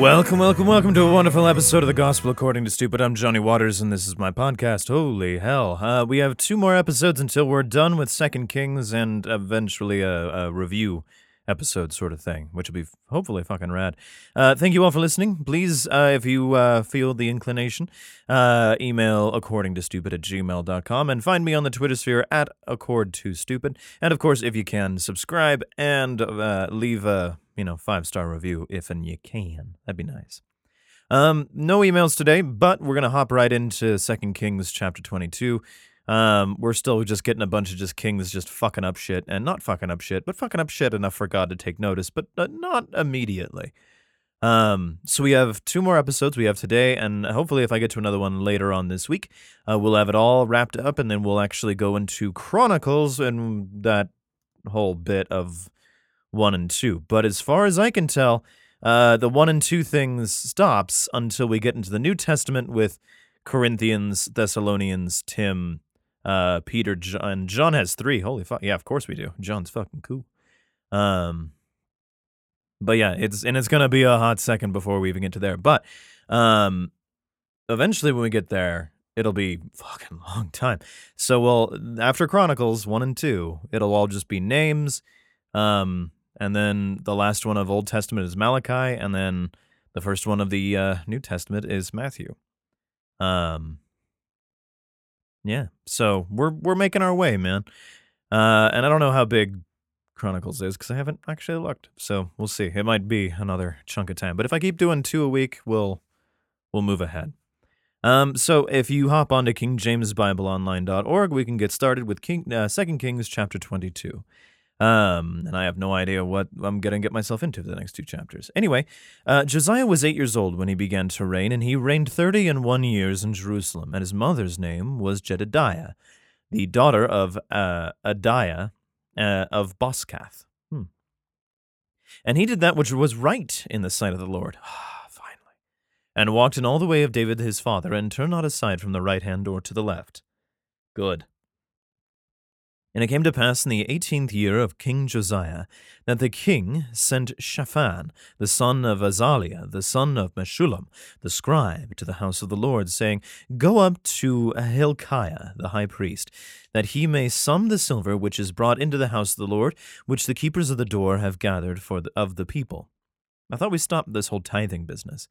Welcome, welcome, welcome to a wonderful episode of the Gospel According to Stupid. I'm Johnny Waters, and this is my podcast. Holy hell! Uh, we have two more episodes until we're done with Second Kings, and eventually a, a review episode sort of thing, which will be hopefully fucking rad. Uh, thank you all for listening. Please, uh, if you uh, feel the inclination, uh, email according to stupid at gmail.com and find me on the Twitter sphere at accord to stupid. And of course, if you can, subscribe and uh, leave a you know five star review if and you can. That'd be nice. Um, no emails today, but we're gonna hop right into Second Kings chapter twenty-two. Um, we're still just getting a bunch of just kings just fucking up shit and not fucking up shit, but fucking up shit enough for God to take notice, but uh, not immediately. Um, so we have two more episodes we have today, and hopefully, if I get to another one later on this week, uh, we'll have it all wrapped up, and then we'll actually go into Chronicles and that whole bit of one and two. But as far as I can tell, uh, the one and two things stops until we get into the New Testament with Corinthians, Thessalonians, Tim, uh, Peter, John. John has three. Holy fuck! Yeah, of course we do. John's fucking cool. Um, but yeah, it's and it's gonna be a hot second before we even get to there. But um, eventually when we get there, it'll be fucking long time. So we'll after Chronicles one and two, it'll all just be names. Um, and then the last one of Old Testament is Malachi, and then the first one of the uh, New Testament is Matthew. Um, yeah. So we're we're making our way, man. Uh, and I don't know how big Chronicles is because I haven't actually looked. So we'll see. It might be another chunk of time. But if I keep doing two a week, we'll we'll move ahead. Um, so if you hop onto KingJamesBibleOnline.org, we can get started with King uh, Second Kings chapter twenty-two. Um, and I have no idea what I'm going to get myself into for the next two chapters. Anyway, uh, Josiah was eight years old when he began to reign, and he reigned thirty and one years in Jerusalem. And his mother's name was Jedidiah, the daughter of uh, Adiah uh, of Boscath. Hmm. And he did that which was right in the sight of the Lord. Finally. And walked in all the way of David his father, and turned not aside from the right hand or to the left. Good. And it came to pass in the eighteenth year of King Josiah that the king sent Shaphan, the son of Azaliah, the son of Meshullam, the scribe, to the house of the Lord, saying, Go up to Hilkiah, the high priest, that he may sum the silver which is brought into the house of the Lord, which the keepers of the door have gathered for the, of the people. I thought we stopped this whole tithing business.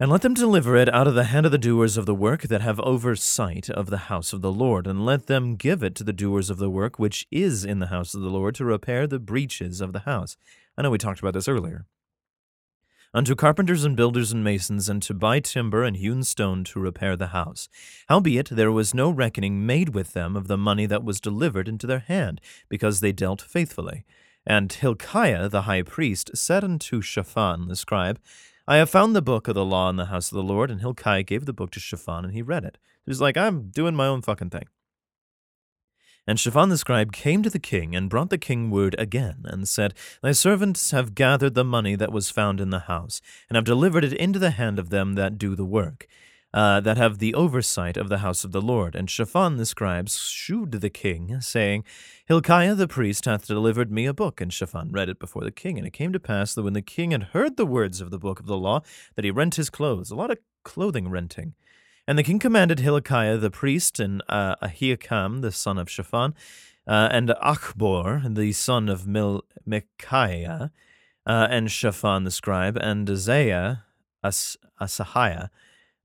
And let them deliver it out of the hand of the doers of the work that have oversight of the house of the Lord, and let them give it to the doers of the work which is in the house of the Lord to repair the breaches of the house. I know we talked about this earlier. Unto carpenters and builders and masons, and to buy timber and hewn stone to repair the house. Howbeit there was no reckoning made with them of the money that was delivered into their hand, because they dealt faithfully. And Hilkiah the high priest said unto Shaphan the scribe, I have found the book of the law in the house of the Lord, and Hilkiah gave the book to Shaphan, and he read it. He was like, I'm doing my own fucking thing. And Shaphan the scribe came to the king, and brought the king word again, and said, Thy servants have gathered the money that was found in the house, and have delivered it into the hand of them that do the work uh, that have the oversight of the house of the Lord. And Shaphan the scribe shewed the king, saying, Hilkiah the priest hath delivered me a book. And Shaphan read it before the king. And it came to pass that when the king had heard the words of the book of the law, that he rent his clothes. A lot of clothing renting. And the king commanded Hilkiah the priest, and uh, Ahikam the son of Shaphan, uh, and Achbor the son of Mil- Micaiah, uh, and Shaphan the scribe, and Isaiah, As- Asahiah,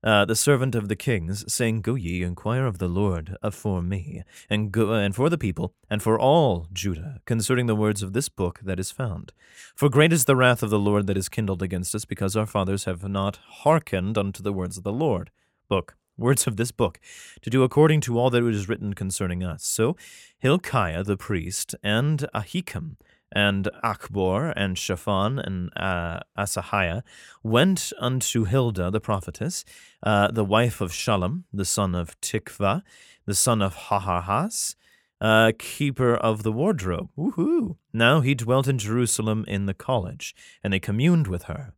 uh, the servant of the kings, saying, Go ye, inquire of the Lord uh, for me, and, go, uh, and for the people, and for all Judah, concerning the words of this book that is found. For great is the wrath of the Lord that is kindled against us, because our fathers have not hearkened unto the words of the Lord. Book. Words of this book, to do according to all that is written concerning us. So Hilkiah the priest and Ahikam and Achbor and Shaphan and uh, Asahiah went unto Huldah the prophetess, uh, the wife of Shallum, the son of Tikvah, the son of Harhas, uh, keeper of the wardrobe. Woohoo! Now he dwelt in Jerusalem in the college, and they communed with her.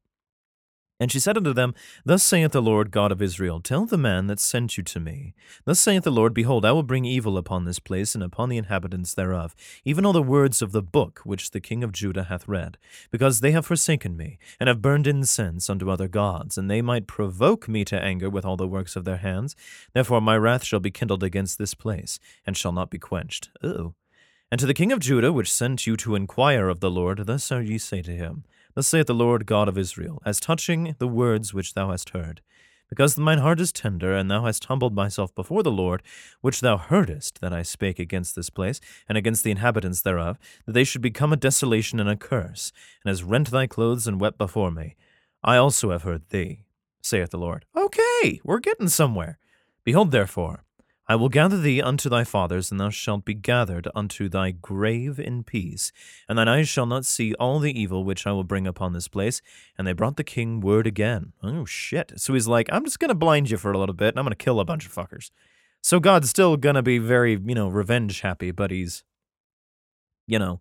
And she said unto them, Thus saith the Lord God of Israel, Tell the man that sent you to me. Thus saith the Lord, Behold, I will bring evil upon this place and upon the inhabitants thereof, even all the words of the book which the king of Judah hath read, because they have forsaken me, and have burned incense unto other gods, and they might provoke me to anger with all the works of their hands. Therefore my wrath shall be kindled against this place, and shall not be quenched. Oh. And to the king of Judah, which sent you to inquire of the Lord, thus shall ye say to him, Thus saith the Lord God of Israel, as touching the words which thou hast heard. Because mine heart is tender, and thou hast humbled myself before the Lord, which thou heardest that I spake against this place, and against the inhabitants thereof, that they should become a desolation and a curse, and hast rent thy clothes and wept before me. I also have heard thee, saith the Lord. Okay, we're getting somewhere. Behold, therefore, I will gather thee unto thy fathers, and thou shalt be gathered unto thy grave in peace, and thine eyes shall not see all the evil which I will bring upon this place. And they brought the king word again. Oh, shit. So he's like, I'm just going to blind you for a little bit, and I'm going to kill a bunch of fuckers. So God's still going to be very, you know, revenge happy, but he's, you know,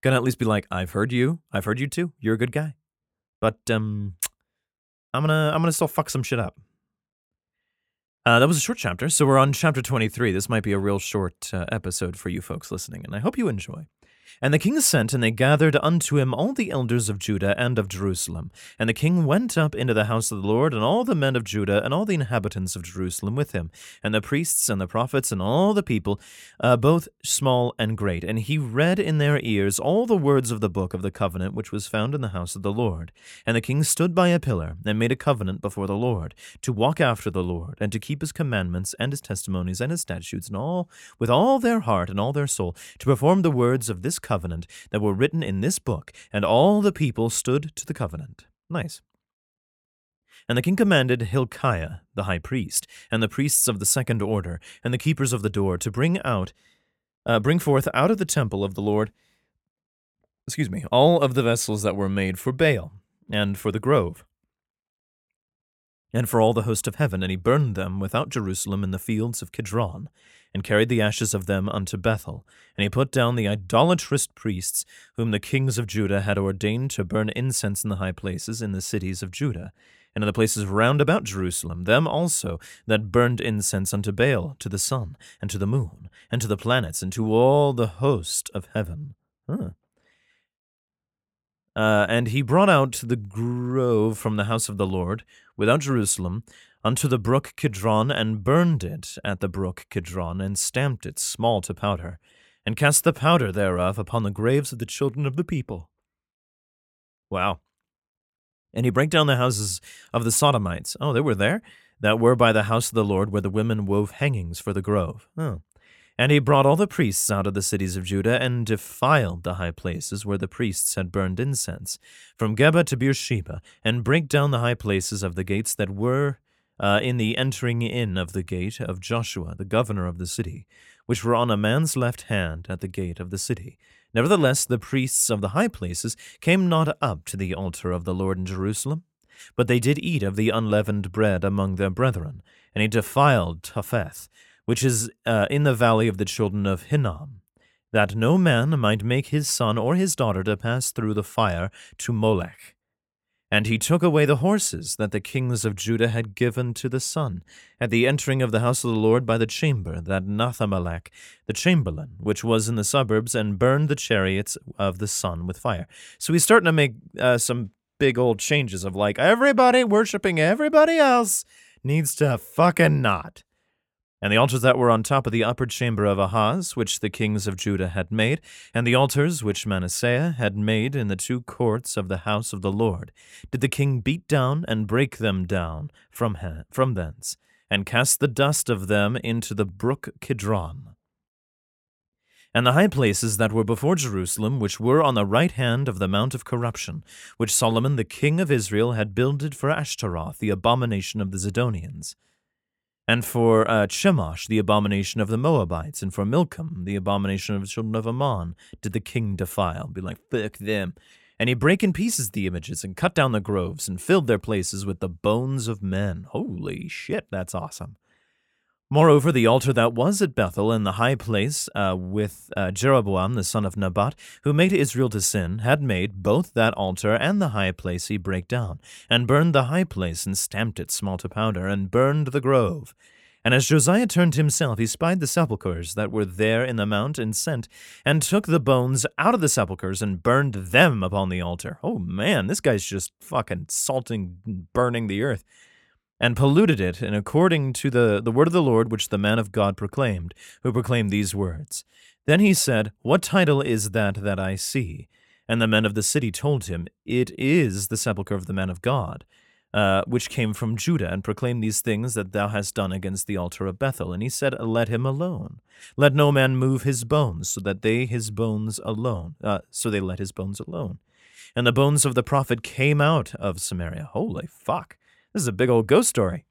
going to at least be like, I've heard you. I've heard you too. You're a good guy. But, um, I'm to, I'm to still fuck some shit up. Uh, that was a short chapter, so we're on chapter 23. This might be a real short uh, episode for you folks listening, and I hope you enjoy. And the king sent, and they gathered unto him all the elders of Judah and of Jerusalem. And the king went up into the house of the Lord, and all the men of Judah, and all the inhabitants of Jerusalem with him, and the priests, and the prophets, and all the people, uh, both small and great. And he read in their ears all the words of the book of the covenant which was found in the house of the Lord. And the king stood by a pillar, and made a covenant before the Lord, to walk after the Lord, and to keep his commandments, and his testimonies, and his statutes, and all with all their heart and all their soul, to perform the words of this covenant that were written in this book, and all the people stood to the covenant. Nice. And the king commanded Hilkiah, the high priest, and the priests of the second order, and the keepers of the door, to bring out, uh, bring forth out of the temple of the Lord, excuse me, all of the vessels that were made for Baal, and for the grove, and for all the host of heaven, and he burned them without Jerusalem in the fields of Kidron and carried the ashes of them unto Bethel. And he put down the idolatrous priests, whom the kings of Judah had ordained to burn incense in the high places in the cities of Judah, and in the places round about Jerusalem, them also that burned incense unto Baal, to the sun, and to the moon, and to the planets, and to all the host of heaven. Huh. Uh, and he brought out the grove from the house of the Lord, without Jerusalem, unto the brook Kidron, and burned it at the brook Kidron, and stamped it small to powder, and cast the powder thereof upon the graves of the children of the people. Wow. And he brake down the houses of the Sodomites. Oh, they were there? That were by the house of the Lord, where the women wove hangings for the grove. Oh. And he brought all the priests out of the cities of Judah, and defiled the high places where the priests had burned incense, from Geba to Beersheba, and brake down the high places of the gates that were uh, in the entering in of the gate of Joshua, the governor of the city, which were on a man's left hand at the gate of the city. Nevertheless, the priests of the high places came not up to the altar of the Lord in Jerusalem, but they did eat of the unleavened bread among their brethren, and he defiled Topheth, which is uh, in the valley of the children of Hinnom, that no man might make his son or his daughter to pass through the fire to Molech. And he took away the horses that the kings of Judah had given to the sun, at the entering of the house of the Lord by the chamber, that Nathanmelech, the chamberlain, which was in the suburbs, and burned the chariots of the sun with fire. So he's starting to make uh, some big old changes of like, everybody worshiping everybody else needs to fucking not and the altars that were on top of the upper chamber of Ahaz, which the kings of Judah had made, and the altars which Manasseh had made in the two courts of the house of the Lord, did the king beat down and break them down from, ha- from thence, and cast the dust of them into the brook Kidron. And the high places that were before Jerusalem, which were on the right hand of the Mount of Corruption, which Solomon the king of Israel had builded for Ashtaroth, the abomination of the Zidonians, and for uh, Chemosh, the abomination of the Moabites, and for Milcom, the abomination of the children of Ammon, did the king defile. Be like, fuck them. And he brake in pieces the images, and cut down the groves, and filled their places with the bones of men. Holy shit, that's awesome. Moreover, the altar that was at Bethel in the high place uh, with uh, Jeroboam the son of Nebat, who made Israel to sin, had made both that altar and the high place he brake down, and burned the high place, and stamped it small to powder, and burned the grove. And as Josiah turned himself, he spied the sepulchres that were there in the mount, and sent, and took the bones out of the sepulchres, and burned them upon the altar. Oh man, this guy's just fucking salting, burning the earth and polluted it in according to the, the word of the Lord which the man of God proclaimed, who proclaimed these words. Then he said, What title is that that I see? And the men of the city told him, It is the sepulchre of the man of God, uh, which came from Judah, and proclaimed these things that thou hast done against the altar of Bethel. And he said, Let him alone. Let no man move his bones, so that they his bones alone, uh, so they let his bones alone. And the bones of the prophet came out of Samaria. Holy fuck. This is a big old ghost story.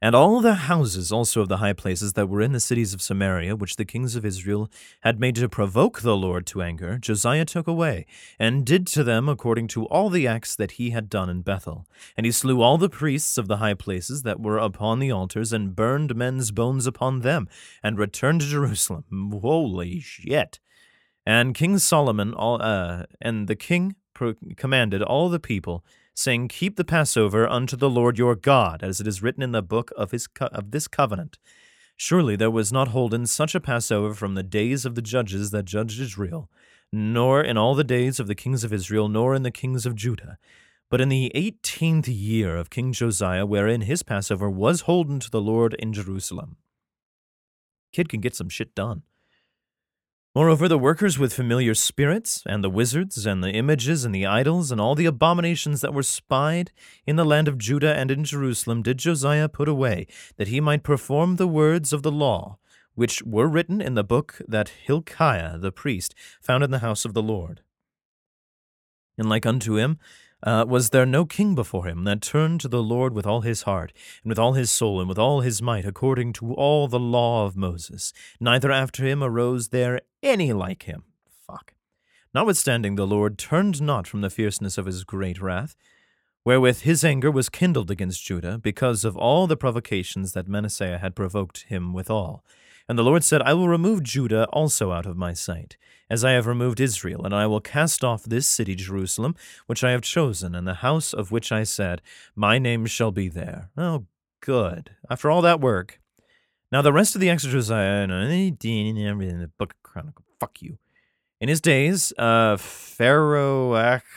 And all the houses also of the high places that were in the cities of Samaria, which the kings of Israel had made to provoke the Lord to anger, Josiah took away, and did to them according to all the acts that he had done in Bethel. And he slew all the priests of the high places that were upon the altars, and burned men's bones upon them, and returned to Jerusalem. Holy shit! And King Solomon, all, uh, and the king commanded all the people saying, Keep the Passover unto the Lord your God, as it is written in the book of, his co- of this covenant. Surely there was not holden such a Passover from the days of the judges that judged Israel, nor in all the days of the kings of Israel, nor in the kings of Judah. But in the eighteenth year of King Josiah, wherein his Passover was holden to the Lord in Jerusalem. Kid can get some shit done. Moreover, the workers with familiar spirits, and the wizards, and the images, and the idols, and all the abominations that were spied in the land of Judah and in Jerusalem did Josiah put away, that he might perform the words of the law, which were written in the book that Hilkiah the priest found in the house of the Lord. And like unto him, uh, was there no king before him that turned to the Lord with all his heart, and with all his soul, and with all his might, according to all the law of Moses? Neither after him arose there any like him. Fuck. Notwithstanding, the Lord turned not from the fierceness of his great wrath, wherewith his anger was kindled against Judah, because of all the provocations that Manasseh had provoked him withal. And the Lord said, I will remove Judah also out of my sight, as I have removed Israel, and I will cast off this city Jerusalem, which I have chosen, and the house of which I said, My name shall be there. Oh, good. After all that work. Now the rest of the everything in the book Chronicle, fuck you. In his days, uh, Pharaoh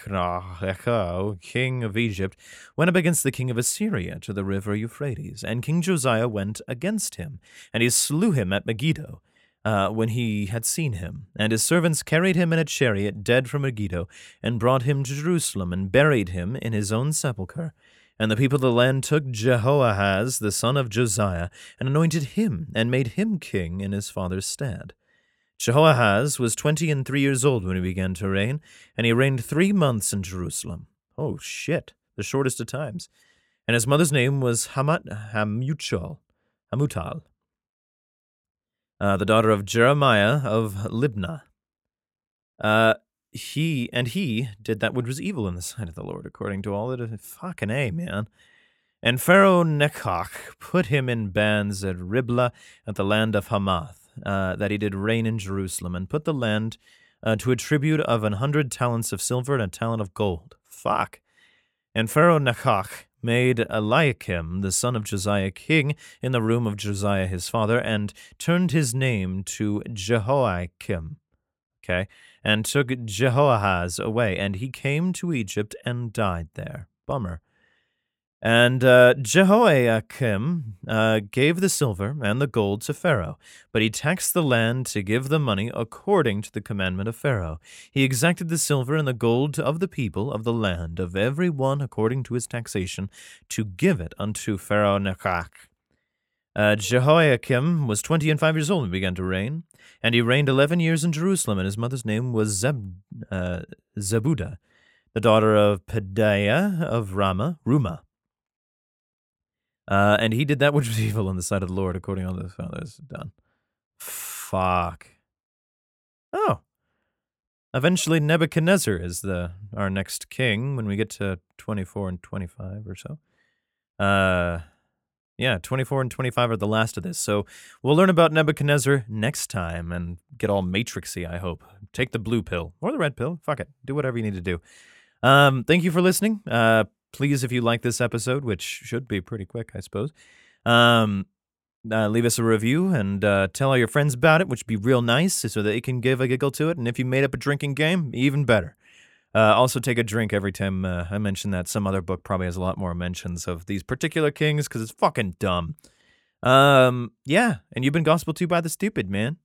Necho, king of Egypt, went up against the king of Assyria to the river Euphrates, and King Josiah went against him, and he slew him at Megiddo. Uh, when he had seen him, and his servants carried him in a chariot dead from Megiddo, and brought him to Jerusalem, and buried him in his own sepulchre. And the people of the land took Jehoahaz, the son of Josiah, and anointed him, and made him king in his father's stead. Jehoahaz was twenty and three years old when he began to reign, and he reigned three months in Jerusalem. Oh shit, the shortest of times. And his mother's name was Hamat Hamuchal, Hamutal, uh, the daughter of Jeremiah of Libnah. Uh, he and he did that which was evil in the sight of the Lord, according to all that. Fucking a man. And Pharaoh Necho put him in bands at Riblah at the land of Hamath uh, that he did reign in Jerusalem, and put the land uh, to a tribute of an hundred talents of silver and a talent of gold. Fuck. And Pharaoh Necho made Eliakim, the son of Josiah, king in the room of Josiah his father, and turned his name to Jehoiakim. Okay, and took Jehoahaz away, and he came to Egypt and died there. Bummer. And uh, Jehoiakim uh, gave the silver and the gold to Pharaoh, but he taxed the land to give the money according to the commandment of Pharaoh. He exacted the silver and the gold of the people of the land, of every one according to his taxation, to give it unto Pharaoh Necho. Uh, Jehoiakim was twenty and five years old when he began to reign, and he reigned eleven years in Jerusalem, and his mother's name was Zeb, uh, Zebudah, the daughter of Pedaiah of Ramah, Rumah. Uh, and he did that which was evil in the sight of the Lord, according to all the fathers done. Fuck. Oh. Eventually, Nebuchadnezzar is the our next king when we get to 24 and 25 or so. Uh, Yeah, 24 and 25 are the last of this. So we'll learn about Nebuchadnezzar next time and get all matrixy, I hope. Take the blue pill or the red pill. Fuck it. Do whatever you need to do. Um, thank you for listening. Uh, please, if you like this episode, which should be pretty quick, I suppose, um, uh, leave us a review and uh, tell all your friends about it, which would be real nice so that they can give a giggle to it. And if you made up a drinking game, even better. Uh, also, take a drink every time uh, I mention that. Some other book probably has a lot more mentions of these particular kings because it's fucking dumb. Um, yeah, and you've been gospel to by the stupid, man.